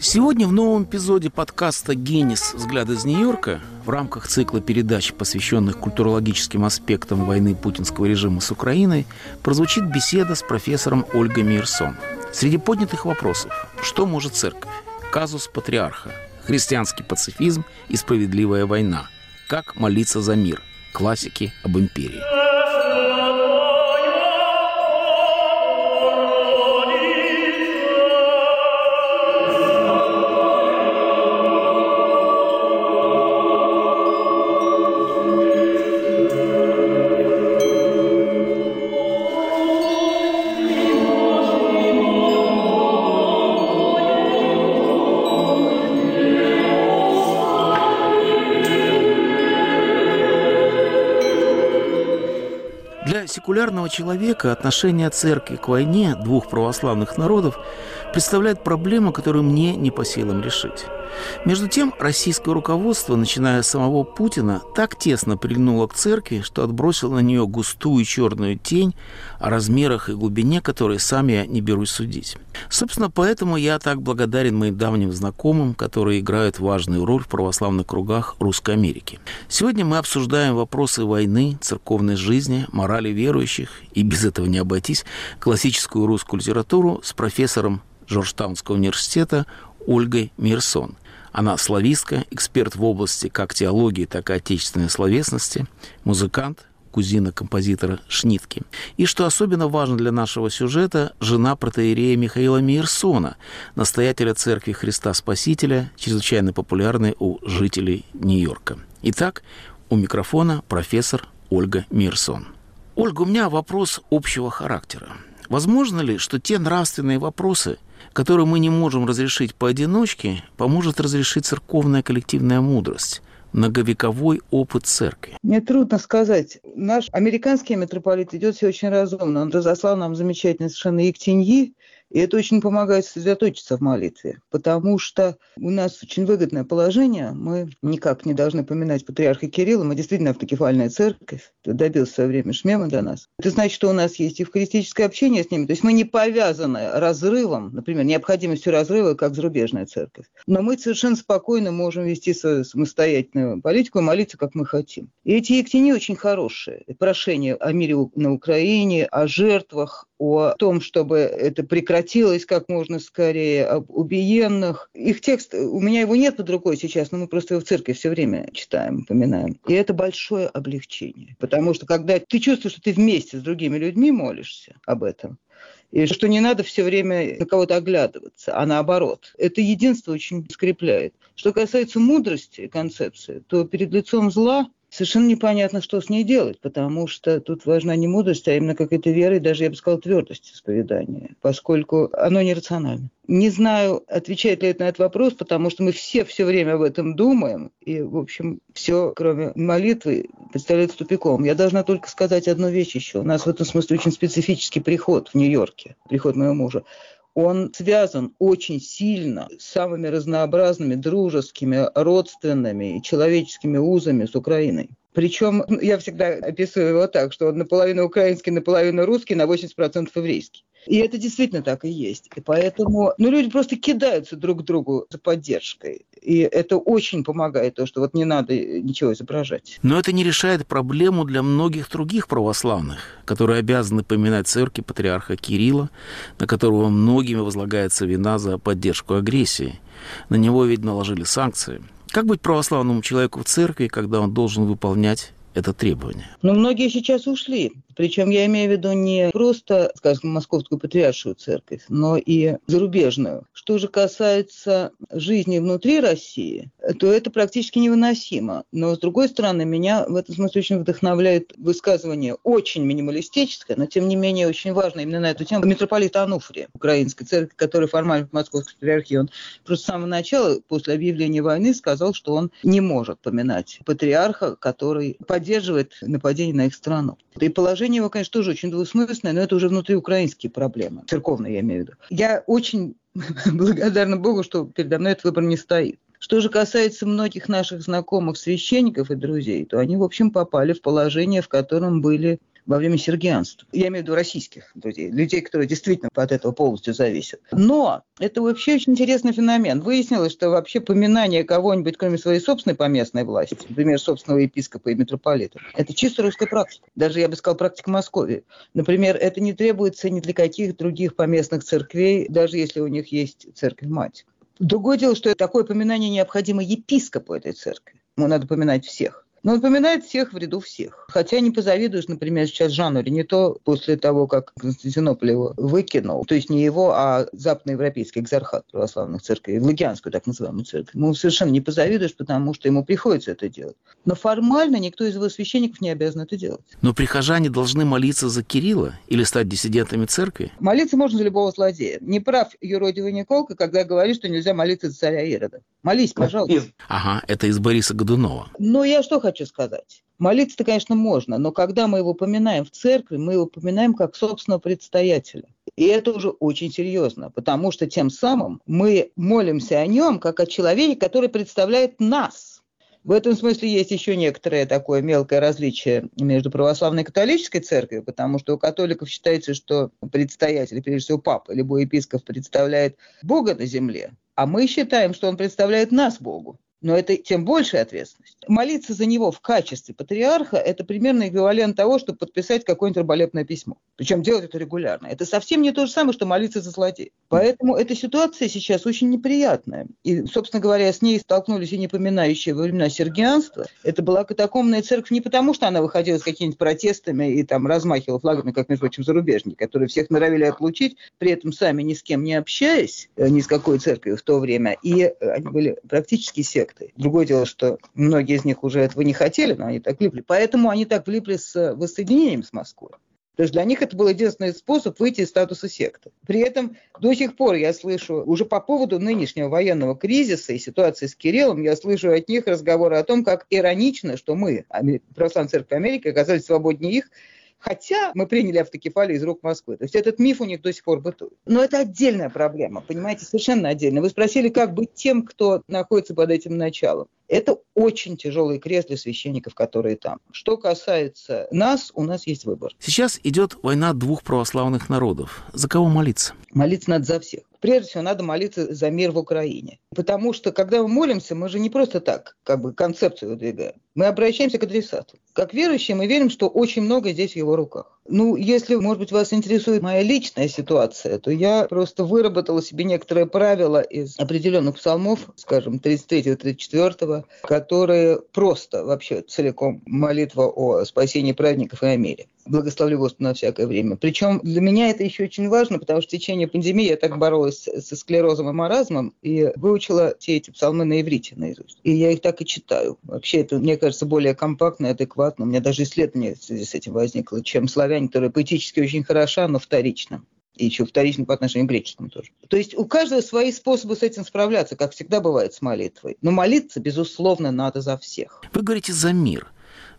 Сегодня в новом эпизоде подкаста «Генис. Взгляд из Нью-Йорка» в рамках цикла передач, посвященных культурологическим аспектам войны путинского режима с Украиной, прозвучит беседа с профессором Ольгой Мирсон. Среди поднятых вопросов – что может церковь? Казус патриарха, христианский пацифизм и справедливая война, как молиться за мир, классики об империи. Секулярного человека отношение церкви к войне двух православных народов представляет проблему, которую мне не по силам решить. Между тем, российское руководство, начиная с самого Путина, так тесно прильнуло к церкви, что отбросило на нее густую черную тень, о размерах и глубине которой сам я не берусь судить. Собственно, поэтому я так благодарен моим давним знакомым, которые играют важную роль в православных кругах Русской Америки. Сегодня мы обсуждаем вопросы войны, церковной жизни, морали верующих, и без этого не обойтись, классическую русскую литературу с профессором Джорджтаунского университета Ольгой Мирсон. Она славистка, эксперт в области как теологии, так и отечественной словесности, музыкант, кузина композитора Шнитки. И, что особенно важно для нашего сюжета, жена протеерея Михаила Мирсона, настоятеля Церкви Христа Спасителя, чрезвычайно популярной у жителей Нью-Йорка. Итак, у микрофона профессор Ольга Мирсон. Ольга, у меня вопрос общего характера. Возможно ли, что те нравственные вопросы, которые мы не можем разрешить поодиночке, поможет разрешить церковная коллективная мудрость? многовековой опыт церкви? Мне трудно сказать. Наш американский митрополит идет все очень разумно. Он разослал нам замечательные совершенно ектеньи, и это очень помогает сосредоточиться в молитве, потому что у нас очень выгодное положение. Мы никак не должны поминать патриарха Кирилла. Мы действительно автокефальная церковь. В свое время Шмема до нас. Это значит, что у нас есть евхаристическое общение с ними. То есть мы не повязаны разрывом, например, необходимостью разрыва, как зарубежная церковь. Но мы совершенно спокойно можем вести свою самостоятельную политику и молиться, как мы хотим. И эти ектени очень хорошие. Прошение о мире на Украине, о жертвах, о том, чтобы это прекратилось как можно скорее, об убиенных. Их текст, у меня его нет под рукой сейчас, но мы просто его в церкви все время читаем, упоминаем. И это большое облегчение, потому что когда ты чувствуешь, что ты вместе с другими людьми молишься об этом, и что не надо все время на кого-то оглядываться, а наоборот. Это единство очень скрепляет. Что касается мудрости концепции, то перед лицом зла совершенно непонятно, что с ней делать, потому что тут важна не мудрость, а именно какая-то вера и даже, я бы сказала, твердость исповедания, поскольку оно нерационально. Не знаю, отвечает ли это на этот вопрос, потому что мы все все время об этом думаем, и, в общем, все, кроме молитвы, представляется тупиком. Я должна только сказать одну вещь еще. У нас в этом смысле очень специфический приход в Нью-Йорке, приход моего мужа он связан очень сильно с самыми разнообразными дружескими, родственными и человеческими узами с Украиной. Причем я всегда описываю его так, что он наполовину украинский, наполовину русский, на 80% еврейский. И это действительно так и есть. И поэтому ну, люди просто кидаются друг к другу за поддержкой. И это очень помогает, то, что вот не надо ничего изображать. Но это не решает проблему для многих других православных, которые обязаны поминать церкви патриарха Кирилла, на которого многими возлагается вина за поддержку агрессии. На него ведь наложили санкции. Как быть православному человеку в церкви, когда он должен выполнять это требование? Ну, многие сейчас ушли. Причем я имею в виду не просто, скажем, Московскую патриаршую церковь, но и зарубежную. Что же касается жизни внутри России, то это практически невыносимо. Но, с другой стороны, меня в этом смысле очень вдохновляет высказывание очень минималистическое, но, тем не менее, очень важное именно на эту тему митрополита Ануфрия, украинской церкви, который формально в Московской патриархии, он просто с самого начала, после объявления войны, сказал, что он не может поминать патриарха, который поддерживает нападение на их страну. И положение его, конечно, тоже очень двусмысленное, но это уже внутриукраинские проблемы, церковные я имею в виду. Я очень благодарна Богу, что передо мной этот выбор не стоит. Что же касается многих наших знакомых священников и друзей, то они, в общем, попали в положение, в котором были во время сергианства. Я имею в виду российских людей, людей, которые действительно от этого полностью зависят. Но это вообще очень интересный феномен. Выяснилось, что вообще поминание кого-нибудь, кроме своей собственной поместной власти, например, собственного епископа и митрополита, это чисто русская практика. Даже, я бы сказал, практика Москвы. Например, это не требуется ни для каких других поместных церквей, даже если у них есть церковь-мать. Другое дело, что такое поминание необходимо епископу этой церкви. Ему надо поминать всех. Но он поминает всех в ряду всех. Хотя не позавидуешь, например, сейчас Жанну то после того, как Константинополь его выкинул, то есть не его, а западноевропейский экзархат православных церквей, Лагианскую так называемую церковь. Ему совершенно не позавидуешь, потому что ему приходится это делать. Но формально никто из его священников не обязан это делать. Но прихожане должны молиться за Кирилла или стать диссидентами церкви? Молиться можно за любого злодея. Не прав юродивый Николка, когда говорит, что нельзя молиться за царя Ирода. Молись, пожалуйста. Ага, это из Бориса Годунова. Но я что хочу сказать? Молиться-то, конечно, можно, но когда мы его поминаем в церкви, мы его поминаем как собственного предстоятеля. И это уже очень серьезно, потому что тем самым мы молимся о нем как о человеке, который представляет нас. В этом смысле есть еще некоторое такое мелкое различие между православной и католической церковью, потому что у католиков считается, что предстоятель, прежде всего папа, либо епископ представляет Бога на земле, а мы считаем, что он представляет нас Богу но это тем большая ответственность. Молиться за него в качестве патриарха – это примерно эквивалент того, чтобы подписать какое-нибудь раболепное письмо. Причем делать это регулярно. Это совсем не то же самое, что молиться за злодея. Поэтому эта ситуация сейчас очень неприятная. И, собственно говоря, с ней столкнулись и непоминающие во времена сергианства. Это была катакомная церковь не потому, что она выходила с какими-нибудь протестами и там размахивала флагами, как, между прочим, зарубежники, которые всех норовили отлучить, при этом сами ни с кем не общаясь, э, ни с какой церковью в то время. И э, они были практически сект сектой. Другое дело, что многие из них уже этого не хотели, но они так влипли. Поэтому они так влипли с воссоединением с Москвой. То есть для них это был единственный способ выйти из статуса секты. При этом до сих пор я слышу, уже по поводу нынешнего военного кризиса и ситуации с Кириллом, я слышу от них разговоры о том, как иронично, что мы, Православная Церковь Америки, оказались свободнее их, Хотя мы приняли автокефалию из рук Москвы. То есть этот миф у них до сих пор бытует. Но это отдельная проблема, понимаете, совершенно отдельная. Вы спросили, как быть тем, кто находится под этим началом. Это очень тяжелый крест для священников, которые там. Что касается нас, у нас есть выбор. Сейчас идет война двух православных народов. За кого молиться? Молиться надо за всех прежде всего надо молиться за мир в Украине. Потому что, когда мы молимся, мы же не просто так как бы концепцию выдвигаем. Мы обращаемся к адресату. Как верующие мы верим, что очень много здесь в его руках. Ну, если, может быть, вас интересует моя личная ситуация, то я просто выработала себе некоторые правила из определенных псалмов, скажем, 33-34, которые просто вообще целиком молитва о спасении праведников и о мире благословлю Господа на всякое время. Причем для меня это еще очень важно, потому что в течение пандемии я так боролась со склерозом и маразмом и выучила все эти псалмы на иврите наизусть. И я их так и читаю. Вообще это, мне кажется, более компактно и адекватно. У меня даже исследование в связи с этим возникло, чем славяне, которые поэтически очень хороша, но вторично и еще вторично по отношению к греческому тоже. То есть у каждого свои способы с этим справляться, как всегда бывает с молитвой. Но молиться, безусловно, надо за всех. Вы говорите «за мир».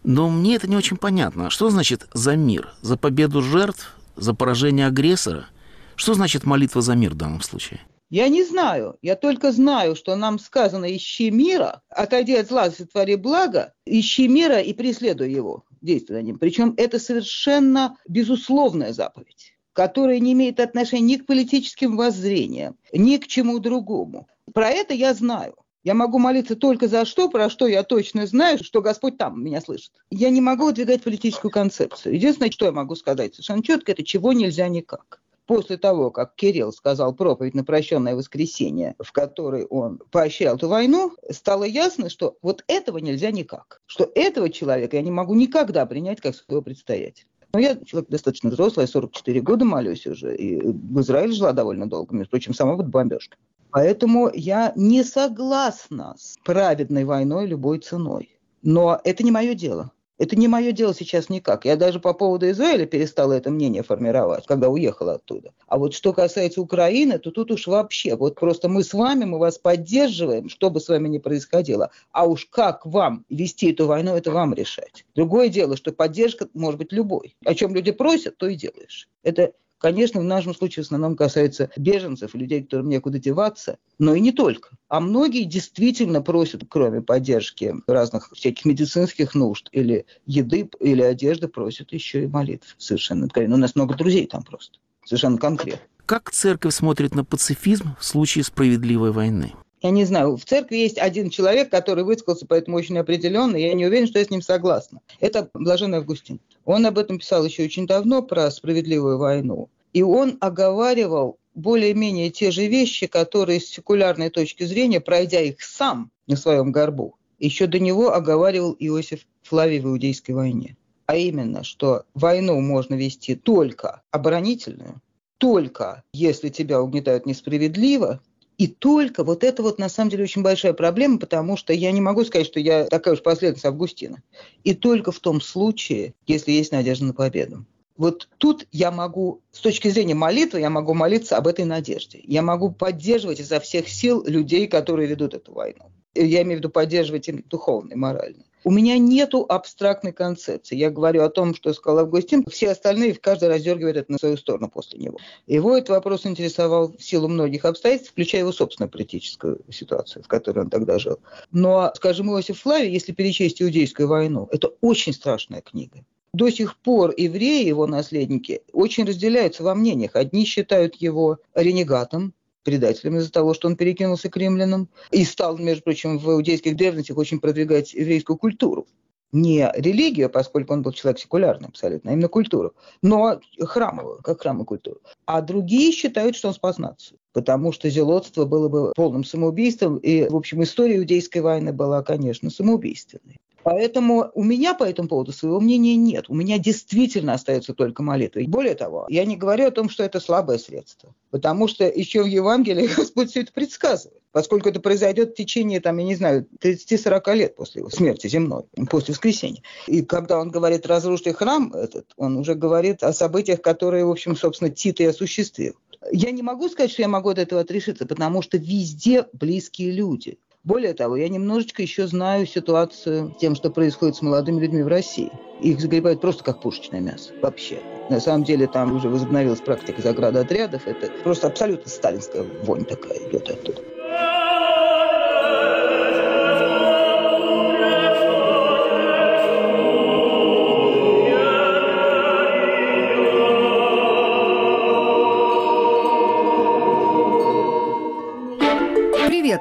Но мне это не очень понятно. Что значит «за мир»? За победу жертв? За поражение агрессора? Что значит молитва за мир в данном случае? Я не знаю. Я только знаю, что нам сказано «ищи мира, отойди от зла, сотвори благо, ищи мира и преследуй его, действуй ним». Причем это совершенно безусловная заповедь которая не имеет отношения ни к политическим воззрениям, ни к чему другому. Про это я знаю. Я могу молиться только за что, про что я точно знаю, что Господь там меня слышит. Я не могу выдвигать политическую концепцию. Единственное, что я могу сказать совершенно четко, это чего нельзя никак. После того, как Кирилл сказал проповедь на прощенное воскресенье, в которой он поощрял эту войну, стало ясно, что вот этого нельзя никак. Что этого человека я не могу никогда принять как своего предстоятеля. Но я человек достаточно взрослый, 44 года молюсь уже, и в Израиле жила довольно долго, между прочим, сама вот бомбежка. Поэтому я не согласна с праведной войной любой ценой. Но это не мое дело. Это не мое дело сейчас никак. Я даже по поводу Израиля перестала это мнение формировать, когда уехала оттуда. А вот что касается Украины, то тут уж вообще, вот просто мы с вами, мы вас поддерживаем, что бы с вами ни происходило. А уж как вам вести эту войну, это вам решать. Другое дело, что поддержка может быть любой. О чем люди просят, то и делаешь. Это конечно, в нашем случае в основном касается беженцев, людей, которым некуда деваться, но и не только. А многие действительно просят, кроме поддержки разных всяких медицинских нужд или еды, или одежды, просят еще и молитв. Совершенно откровенно. У нас много друзей там просто. Совершенно конкретно. Как церковь смотрит на пацифизм в случае справедливой войны? Я не знаю, в церкви есть один человек, который высказался по этому очень определенно, и я не уверен, что я с ним согласна. Это Блаженный Августин. Он об этом писал еще очень давно, про справедливую войну. И он оговаривал более-менее те же вещи, которые с секулярной точки зрения, пройдя их сам на своем горбу, еще до него оговаривал Иосиф Флавий в Иудейской войне. А именно, что войну можно вести только оборонительную, только если тебя угнетают несправедливо, и только вот это вот на самом деле очень большая проблема, потому что я не могу сказать, что я такая уж последовательница Августина. И только в том случае, если есть надежда на победу. Вот тут я могу, с точки зрения молитвы, я могу молиться об этой надежде. Я могу поддерживать изо всех сил людей, которые ведут эту войну. Я имею в виду поддерживать им духовно и морально. У меня нету абстрактной концепции. Я говорю о том, что сказал Августин. Все остальные, каждый раздергивает это на свою сторону после него. Его этот вопрос интересовал в силу многих обстоятельств, включая его собственную политическую ситуацию, в которой он тогда жил. Но, скажем, Иосиф Флавий, если перечесть Иудейскую войну, это очень страшная книга. До сих пор евреи, его наследники, очень разделяются во мнениях. Одни считают его ренегатом, предателем из-за того, что он перекинулся к римлянам и стал, между прочим, в иудейских древностях очень продвигать еврейскую культуру. Не религию, поскольку он был человек секулярный абсолютно, а именно культуру, но храмовую, как храмовую культуру. А другие считают, что он спас нацию, потому что зелотство было бы полным самоубийством, и, в общем, история иудейской войны была, конечно, самоубийственной. Поэтому у меня по этому поводу своего мнения нет. У меня действительно остается только молитва. Более того, я не говорю о том, что это слабое средство, потому что еще в Евангелии Господь все это предсказывает. Поскольку это произойдет в течение, там, я не знаю, 30-40 лет после его смерти земной, после воскресения. И когда он говорит «разрушьте храм этот», он уже говорит о событиях, которые, в общем, собственно, Тит и осуществил. Я не могу сказать, что я могу от этого отрешиться, потому что везде близкие люди. Более того, я немножечко еще знаю ситуацию тем, что происходит с молодыми людьми в России. Их загребают просто как пушечное мясо вообще. На самом деле там уже возобновилась практика заградотрядов. Это просто абсолютно сталинская вонь такая идет оттуда.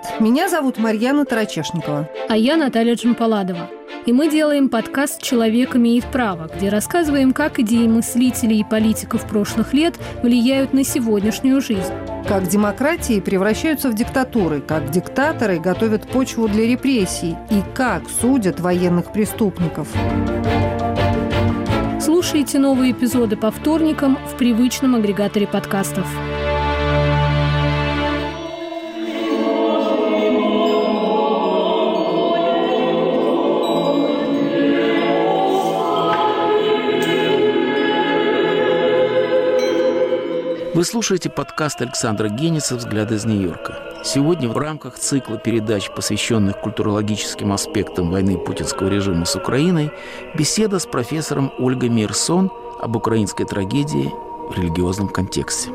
Привет, меня зовут Марьяна Тарачешникова. А я Наталья Джампаладова. И мы делаем подкаст «Человек имеет право», где рассказываем, как идеи мыслителей и политиков прошлых лет влияют на сегодняшнюю жизнь. Как демократии превращаются в диктатуры, как диктаторы готовят почву для репрессий и как судят военных преступников. Слушайте новые эпизоды по вторникам в привычном агрегаторе подкастов. Вы слушаете подкаст Александра Генниса «Взгляды из Нью-Йорка». Сегодня в рамках цикла передач, посвященных культурологическим аспектам войны путинского режима с Украиной, беседа с профессором Ольгой Мирсон об украинской трагедии в религиозном контексте.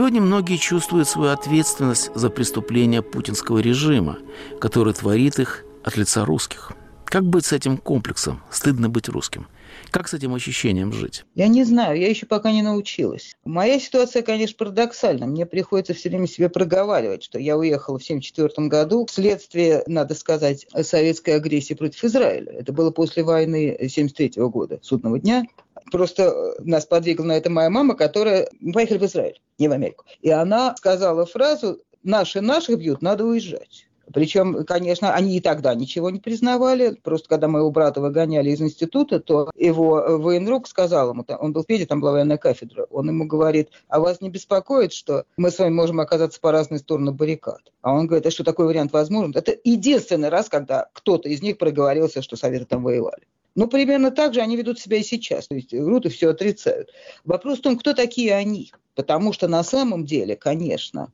Сегодня многие чувствуют свою ответственность за преступления путинского режима, который творит их от лица русских. Как быть с этим комплексом? Стыдно быть русским. Как с этим ощущением жить? Я не знаю, я еще пока не научилась. Моя ситуация, конечно, парадоксальна. Мне приходится все время себе проговаривать, что я уехала в 1974 году вследствие, надо сказать, советской агрессии против Израиля. Это было после войны 1973 года, судного дня. Просто э, нас подвигла на это моя мама, которая... Мы поехали в Израиль, не в Америку. И она сказала фразу «наши наших бьют, надо уезжать». Причем, конечно, они и тогда ничего не признавали. Просто когда моего брата выгоняли из института, то его военрук сказал ему, он был в Педе, там была военная кафедра, он ему говорит, а вас не беспокоит, что мы с вами можем оказаться по разные стороны баррикад? А он говорит, а что такой вариант возможен? Это единственный раз, когда кто-то из них проговорился, что Советы там воевали. Но примерно так же они ведут себя и сейчас. То есть врут и все отрицают. Вопрос в том, кто такие они. Потому что на самом деле, конечно,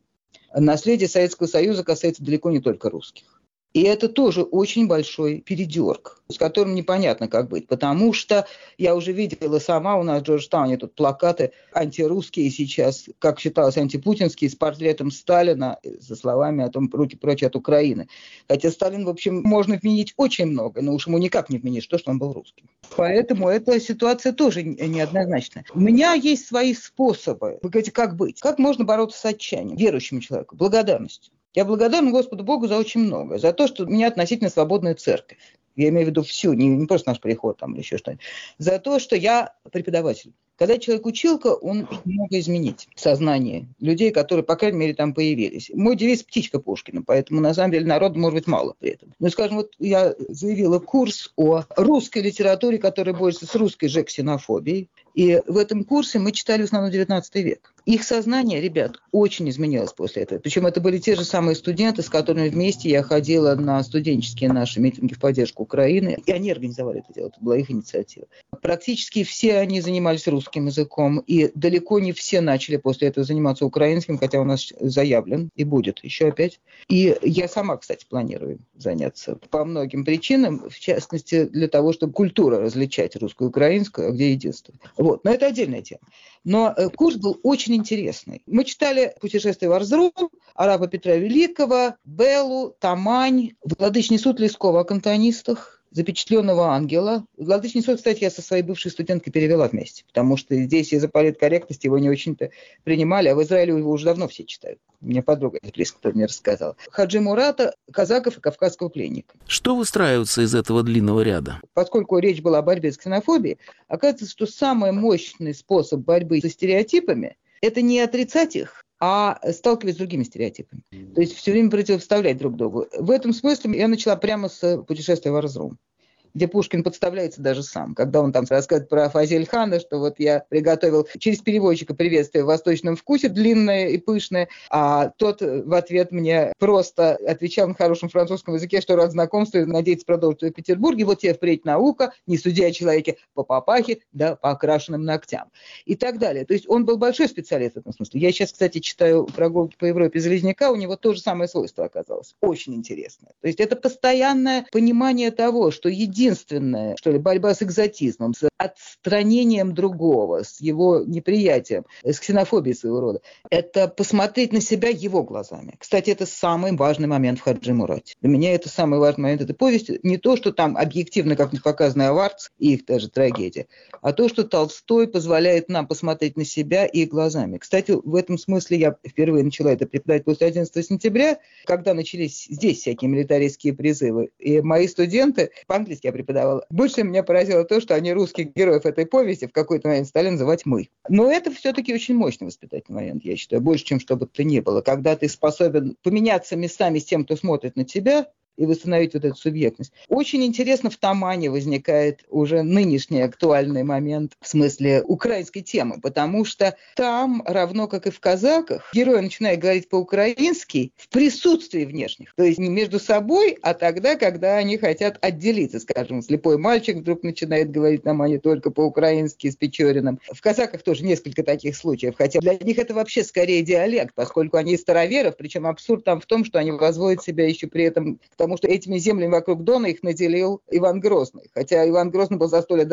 наследие Советского Союза касается далеко не только русских. И это тоже очень большой передерг, с которым непонятно, как быть. Потому что я уже видела сама у нас в Джорджтауне тут плакаты антирусские сейчас, как считалось, антипутинские, с портретом Сталина, со словами о том «руки прочь от Украины». Хотя Сталин, в общем, можно вменить очень много, но уж ему никак не вменить то, что он был русским. Поэтому эта ситуация тоже неоднозначная. У меня есть свои способы, вы говорите, как быть. Как можно бороться с отчаянием верующему человеку? Благодарностью. Я благодарна Господу Богу за очень многое. За то, что у меня относительно свободная церковь. Я имею в виду всю, не, не просто наш приход там или еще что-нибудь. За то, что я преподаватель. Когда человек училка, он много изменить в сознании людей, которые, по крайней мере, там появились. Мой девиз – птичка Пушкина, поэтому, на самом деле, народу может быть мало при этом. Ну, скажем, вот я заявила курс о русской литературе, которая борется с русской же ксенофобией. И в этом курсе мы читали в основном 19 век. Их сознание, ребят, очень изменилось после этого. Причем это были те же самые студенты, с которыми вместе я ходила на студенческие наши митинги в поддержку Украины. И они организовали это дело, это была их инициатива. Практически все они занимались русским языком, и далеко не все начали после этого заниматься украинским, хотя у нас заявлен и будет еще опять. И я сама, кстати, планирую заняться по многим причинам, в частности, для того, чтобы культура различать русскую и украинскую, а где единство. Вот. Но это отдельная тема. Но э, курс был очень интересный. Мы читали «Путешествие в Арзрум», Араба Петра Великого, Беллу, Тамань, «Владычный суд Лескова» о кантонистах, запечатленного ангела. Владычный суд, кстати, я со своей бывшей студенткой перевела вместе, потому что здесь из-за политкорректности его не очень-то принимали, а в Израиле его уже давно все читают. Мне подруга близко мне рассказала. Хаджи Мурата, казаков и кавказского пленника. Что выстраивается из этого длинного ряда? Поскольку речь была о борьбе с ксенофобией, оказывается, что самый мощный способ борьбы со стереотипами – это не отрицать их, а сталкиваясь с другими стереотипами. То есть все время противоставлять друг другу. В этом смысле я начала прямо с путешествия в Арзрум где Пушкин подставляется даже сам, когда он там рассказывает про Фазель Хана, что вот я приготовил через переводчика приветствие в восточном вкусе, длинное и пышное, а тот в ответ мне просто отвечал на хорошем французском языке, что рад знакомству и надеется продолжить в Петербурге. Вот тебе впредь наука, не судя о человеке по папахе, да по окрашенным ногтям. И так далее. То есть он был большой специалист в этом смысле. Я сейчас, кстати, читаю прогулки по Европе Залезняка, у него то же самое свойство оказалось. Очень интересно. То есть это постоянное понимание того, что единственное что ли, борьба с экзотизмом, с отстранением другого, с его неприятием, с ксенофобией своего рода. Это посмотреть на себя его глазами. Кстати, это самый важный момент в Хаджи Мурате. Для меня это самый важный момент этой повести. Не то, что там объективно как-нибудь показаны аварцы и их даже трагедия, а то, что Толстой позволяет нам посмотреть на себя и глазами. Кстати, в этом смысле я впервые начала это преподавать после 11 сентября, когда начались здесь всякие милитаристские призывы. И мои студенты, по-английски я преподавала. Больше меня поразило то, что они русских героев этой повести в какой-то момент стали называть «мы». Но это все-таки очень мощный воспитательный момент, я считаю, больше, чем что бы то ни было. Когда ты способен поменяться местами с тем, кто смотрит на тебя, и восстановить вот эту субъектность. Очень интересно в Тамане возникает уже нынешний актуальный момент в смысле украинской темы, потому что там, равно как и в казаках, герои начинают говорить по-украински в присутствии внешних. То есть не между собой, а тогда, когда они хотят отделиться. Скажем, слепой мальчик вдруг начинает говорить на мане только по-украински с Печориным. В казаках тоже несколько таких случаев, хотя для них это вообще скорее диалект, поскольку они староверов, причем абсурд там в том, что они возводят себя еще при этом потому что этими землями вокруг Дона их наделил Иван Грозный, хотя Иван Грозный был за сто лет.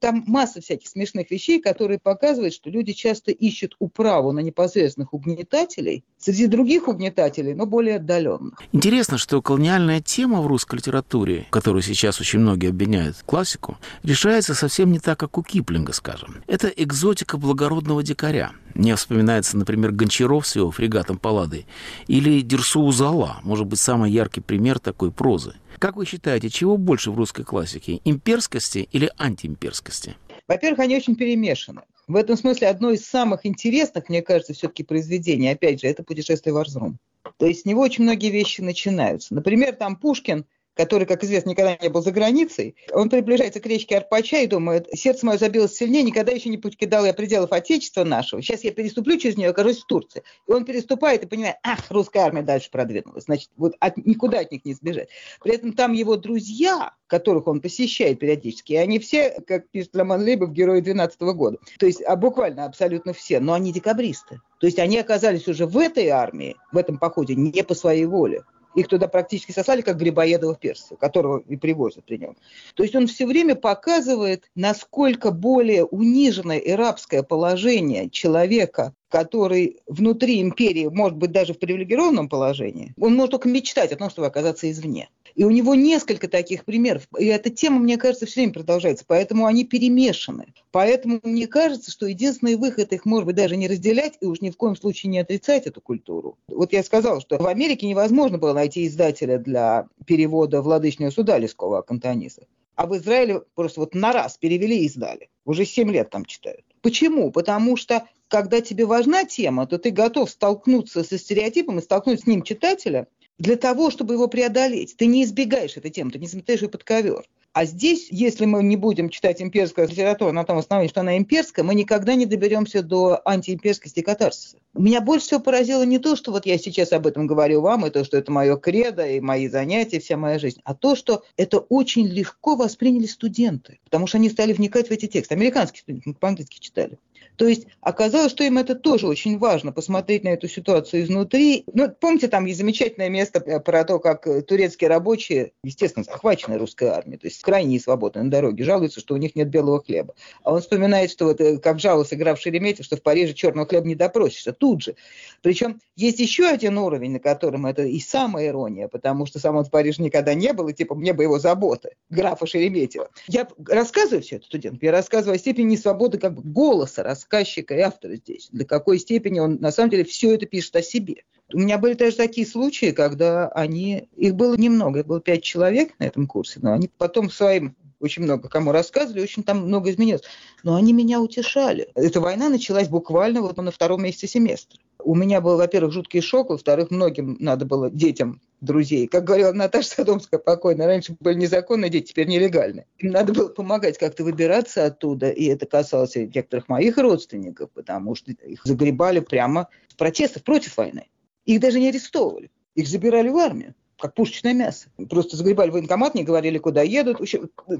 Там масса всяких смешных вещей, которые показывают, что люди часто ищут управу на непосредственных угнетателей среди других угнетателей, но более отдаленных. Интересно, что колониальная тема в русской литературе, которую сейчас очень многие обвиняют классику, решается совсем не так, как у Киплинга, скажем. Это экзотика благородного дикаря. Мне вспоминается, например, Гончаров с его фрегатом Паллады или Дерсу Узала, может быть, самый яркий пример такой прозы. Как вы считаете, чего больше в русской классике, имперскости или антиимперскости? Во-первых, они очень перемешаны. В этом смысле одно из самых интересных, мне кажется, все-таки произведений, опять же, это «Путешествие в Арзрум». То есть с него очень многие вещи начинаются. Например, там Пушкин который, как известно, никогда не был за границей, он приближается к речке Арпача и думает, сердце мое забилось сильнее, никогда еще не покидал я пределов Отечества нашего, сейчас я переступлю через нее, окажусь в Турции. И он переступает и понимает, ах, русская армия дальше продвинулась, значит, вот от, никуда от них не сбежать. При этом там его друзья, которых он посещает периодически, они все, как пишет Роман Лейбов, герои 12 года. То есть а буквально абсолютно все, но они декабристы. То есть они оказались уже в этой армии, в этом походе, не по своей воле. Их туда практически сослали, как Грибоедова в Персию, которого и привозят при нем. То есть он все время показывает, насколько более униженное и рабское положение человека, который внутри империи, может быть, даже в привилегированном положении, он может только мечтать о том, чтобы оказаться извне. И у него несколько таких примеров. И эта тема, мне кажется, все время продолжается. Поэтому они перемешаны. Поэтому мне кажется, что единственный выход их, может быть, даже не разделять и уж ни в коем случае не отрицать эту культуру. Вот я сказала, что в Америке невозможно было найти издателя для перевода «Владычного суда» Лескова Кантониса. А в Израиле просто вот на раз перевели и издали. Уже 7 лет там читают. Почему? Потому что когда тебе важна тема, то ты готов столкнуться со стереотипом и столкнуть с ним читателя, для того, чтобы его преодолеть. Ты не избегаешь этой темы, ты не заметаешь ее под ковер. А здесь, если мы не будем читать имперскую литературу на том основании, что она имперская, мы никогда не доберемся до антиимперскости катарсиса. Меня больше всего поразило не то, что вот я сейчас об этом говорю вам, и то, что это мое кредо, и мои занятия, вся моя жизнь, а то, что это очень легко восприняли студенты, потому что они стали вникать в эти тексты. Американские студенты, по-английски читали. То есть оказалось, что им это тоже очень важно, посмотреть на эту ситуацию изнутри. Ну, помните, там есть замечательное место про то, как турецкие рабочие, естественно, захвачены русской армией, то есть крайне свободны на дороге, жалуются, что у них нет белого хлеба. А он вспоминает, что вот э, как жаловался игра в Шереметьев, что в Париже черного хлеба не допросишься, тут же. Причем есть еще один уровень, на котором это и самая ирония, потому что сам он в Париже никогда не был, и типа мне бы его заботы, графа Шереметьева. Я рассказываю все это студентам, я рассказываю о степени несвободы как бы голоса, рассказчика и автора здесь. До какой степени он на самом деле все это пишет о себе. У меня были даже такие случаи, когда они... Их было немного, их было пять человек на этом курсе, но они потом своим очень много кому рассказывали, очень там много изменилось. Но они меня утешали. Эта война началась буквально вот на втором месяце семестра. У меня был, во-первых, жуткий шок, во-вторых, многим надо было детям друзей. Как говорила Наташа Садомская покойно, раньше были незаконные дети, теперь нелегальные. Им надо было помогать как-то выбираться оттуда, и это касалось некоторых моих родственников, потому что их загребали прямо с протестов против войны. Их даже не арестовывали, их забирали в армию как пушечное мясо. Просто загребали военкомат, не говорили, куда едут.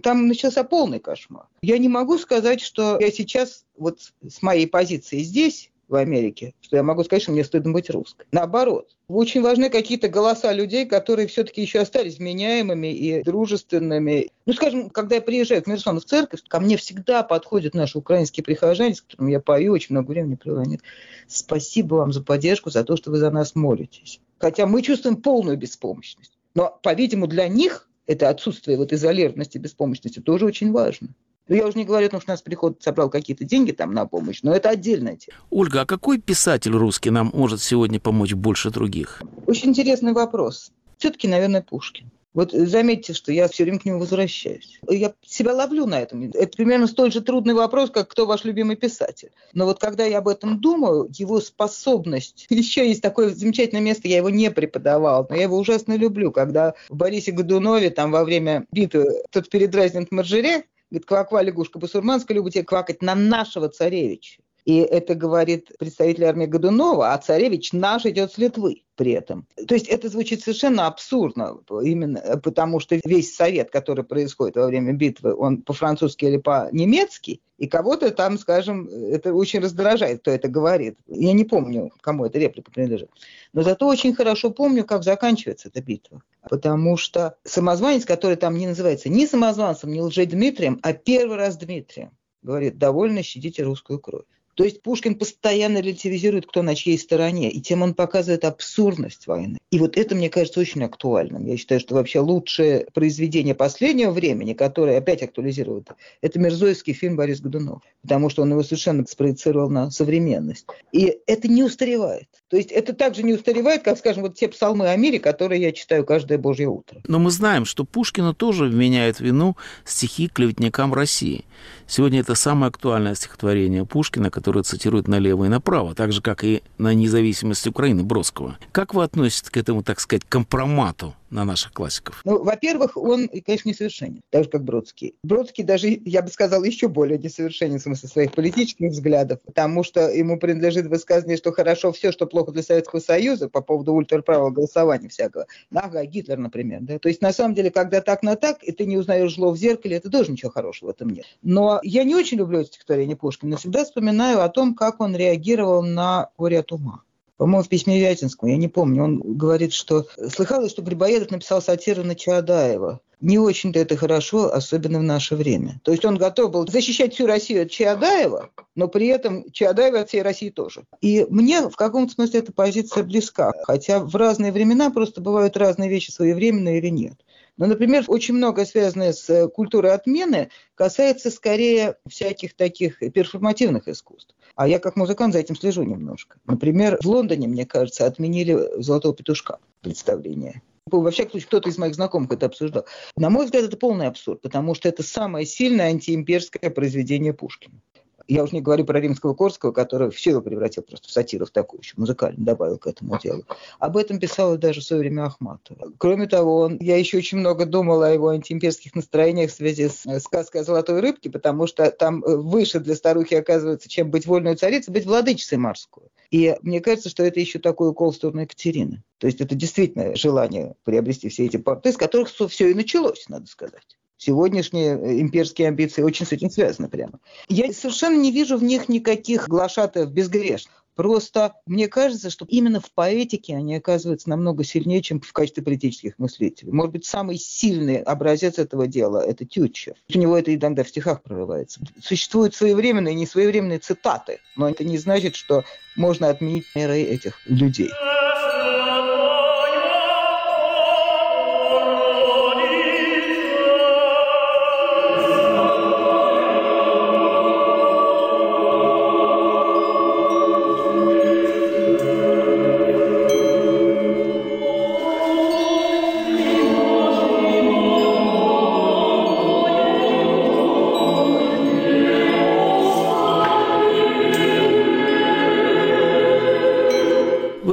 Там начался полный кошмар. Я не могу сказать, что я сейчас вот с моей позиции здесь в Америке, что я могу сказать, что мне стыдно быть русской. Наоборот, очень важны какие-то голоса людей, которые все-таки еще остались вменяемыми и дружественными. Ну, скажем, когда я приезжаю к Мерсону в церковь, ко мне всегда подходят наши украинские прихожане, с которыми я пою, очень много времени провела. Они спасибо вам за поддержку, за то, что вы за нас молитесь. Хотя мы чувствуем полную беспомощность. Но, по-видимому, для них это отсутствие вот изолированности, беспомощности тоже очень важно. Ну, я уже не говорю о том, что нас приход собрал какие-то деньги там на помощь, но это отдельная тема. Ольга, а какой писатель русский нам может сегодня помочь больше других? Очень интересный вопрос. Все-таки, наверное, Пушкин. Вот заметьте, что я все время к нему возвращаюсь. Я себя ловлю на этом. Это примерно столь же трудный вопрос, как кто ваш любимый писатель. Но вот когда я об этом думаю, его способность... Еще есть такое замечательное место, я его не преподавал, но я его ужасно люблю, когда в Борисе Годунове там во время битвы тот передразнит Маржере, говорит, кваква лягушка басурманская, любите квакать на нашего царевича. И это говорит представитель армии Годунова, а царевич наш идет с Литвы при этом. То есть это звучит совершенно абсурдно, именно потому что весь совет, который происходит во время битвы, он по-французски или по-немецки, и кого-то там, скажем, это очень раздражает, кто это говорит. Я не помню, кому эта реплика принадлежит. Но зато очень хорошо помню, как заканчивается эта битва. Потому что самозванец, который там не называется ни самозванцем, ни лжедмитрием, а первый раз Дмитрием, говорит, довольно щадите русскую кровь. То есть Пушкин постоянно релятивизирует, кто на чьей стороне, и тем он показывает абсурдность войны. И вот это, мне кажется, очень актуальным. Я считаю, что вообще лучшее произведение последнего времени, которое опять актуализирует, это Мерзойский фильм Борис Годунов, потому что он его совершенно спроецировал на современность. И это не устаревает. То есть это также не устаревает, как, скажем, вот те псалмы о мире, которые я читаю каждое божье утро. Но мы знаем, что Пушкину тоже вменяют вину стихи клеветникам России. Сегодня это самое актуальное стихотворение Пушкина, которое цитирует налево и направо, так же, как и на независимость Украины Бродского. Как вы относитесь к этому, так сказать, компромату на наших классиков? Ну, во-первых, он, конечно, несовершенен, так же, как Бродский. Бродский даже, я бы сказала, еще более несовершенен в смысле своих политических взглядов, потому что ему принадлежит высказывание, что хорошо все, что плохо для Советского Союза по поводу ультраправого голосования всякого. Ага, Гитлер, например. Да? То есть, на самом деле, когда так на так, и ты не узнаешь зло в зеркале, это тоже ничего хорошего в этом нет. Но я не очень люблю это стихотворение Пушкина, но всегда вспоминаю о том, как он реагировал на горе от ума по-моему, в письме Вятинскому, я не помню, он говорит, что слыхалось, что Грибоедов написал сатиру на Чаадаева. Не очень-то это хорошо, особенно в наше время. То есть он готов был защищать всю Россию от Чаадаева, но при этом Чаадаева от всей России тоже. И мне в каком-то смысле эта позиция близка. Хотя в разные времена просто бывают разные вещи своевременные или нет. Но, например, очень многое связанное с культурой отмены касается скорее всяких таких перформативных искусств. А я как музыкант за этим слежу немножко. Например, в Лондоне, мне кажется, отменили «Золотого петушка» представление. Во всяком кто-то из моих знакомых это обсуждал. На мой взгляд, это полный абсурд, потому что это самое сильное антиимперское произведение Пушкина. Я уже не говорю про римского Корского, который все его превратил просто в сатиру, в такую еще музыкальную, добавил к этому делу. Об этом писала даже в свое время Ахматова. Кроме того, он, я еще очень много думала о его антиимперских настроениях в связи с э, сказкой о золотой рыбке, потому что там э, выше для старухи оказывается, чем быть вольной царицей, быть владычицей морской. И мне кажется, что это еще такой укол в сторону Екатерины. То есть это действительно желание приобрести все эти порты, с которых все и началось, надо сказать. Сегодняшние э, имперские амбиции очень с этим связаны прямо. Я совершенно не вижу в них никаких глашатаев безгрешных. Просто мне кажется, что именно в поэтике они оказываются намного сильнее, чем в качестве политических мыслителей. Может быть, самый сильный образец этого дела – это Тютчев. У него это иногда в стихах прорывается. Существуют своевременные и несвоевременные цитаты, но это не значит, что можно отменить меры этих людей.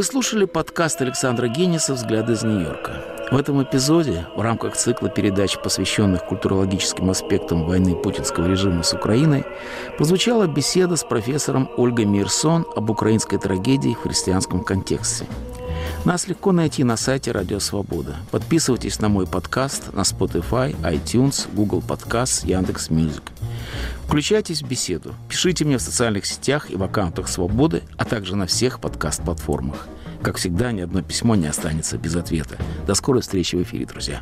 Вы слушали подкаст Александра Гениса «Взгляды из Нью-Йорка». В этом эпизоде, в рамках цикла передач, посвященных культурологическим аспектам войны путинского режима с Украиной, прозвучала беседа с профессором Ольгой Меерсон об украинской трагедии в христианском контексте. Нас легко найти на сайте Радио Свобода. Подписывайтесь на мой подкаст на Spotify, iTunes, Google Podcasts, Яндекс.Music. Включайтесь в беседу. Пишите мне в социальных сетях и в аккаунтах Свободы, а также на всех подкаст-платформах. Как всегда, ни одно письмо не останется без ответа. До скорой встречи в эфире, друзья.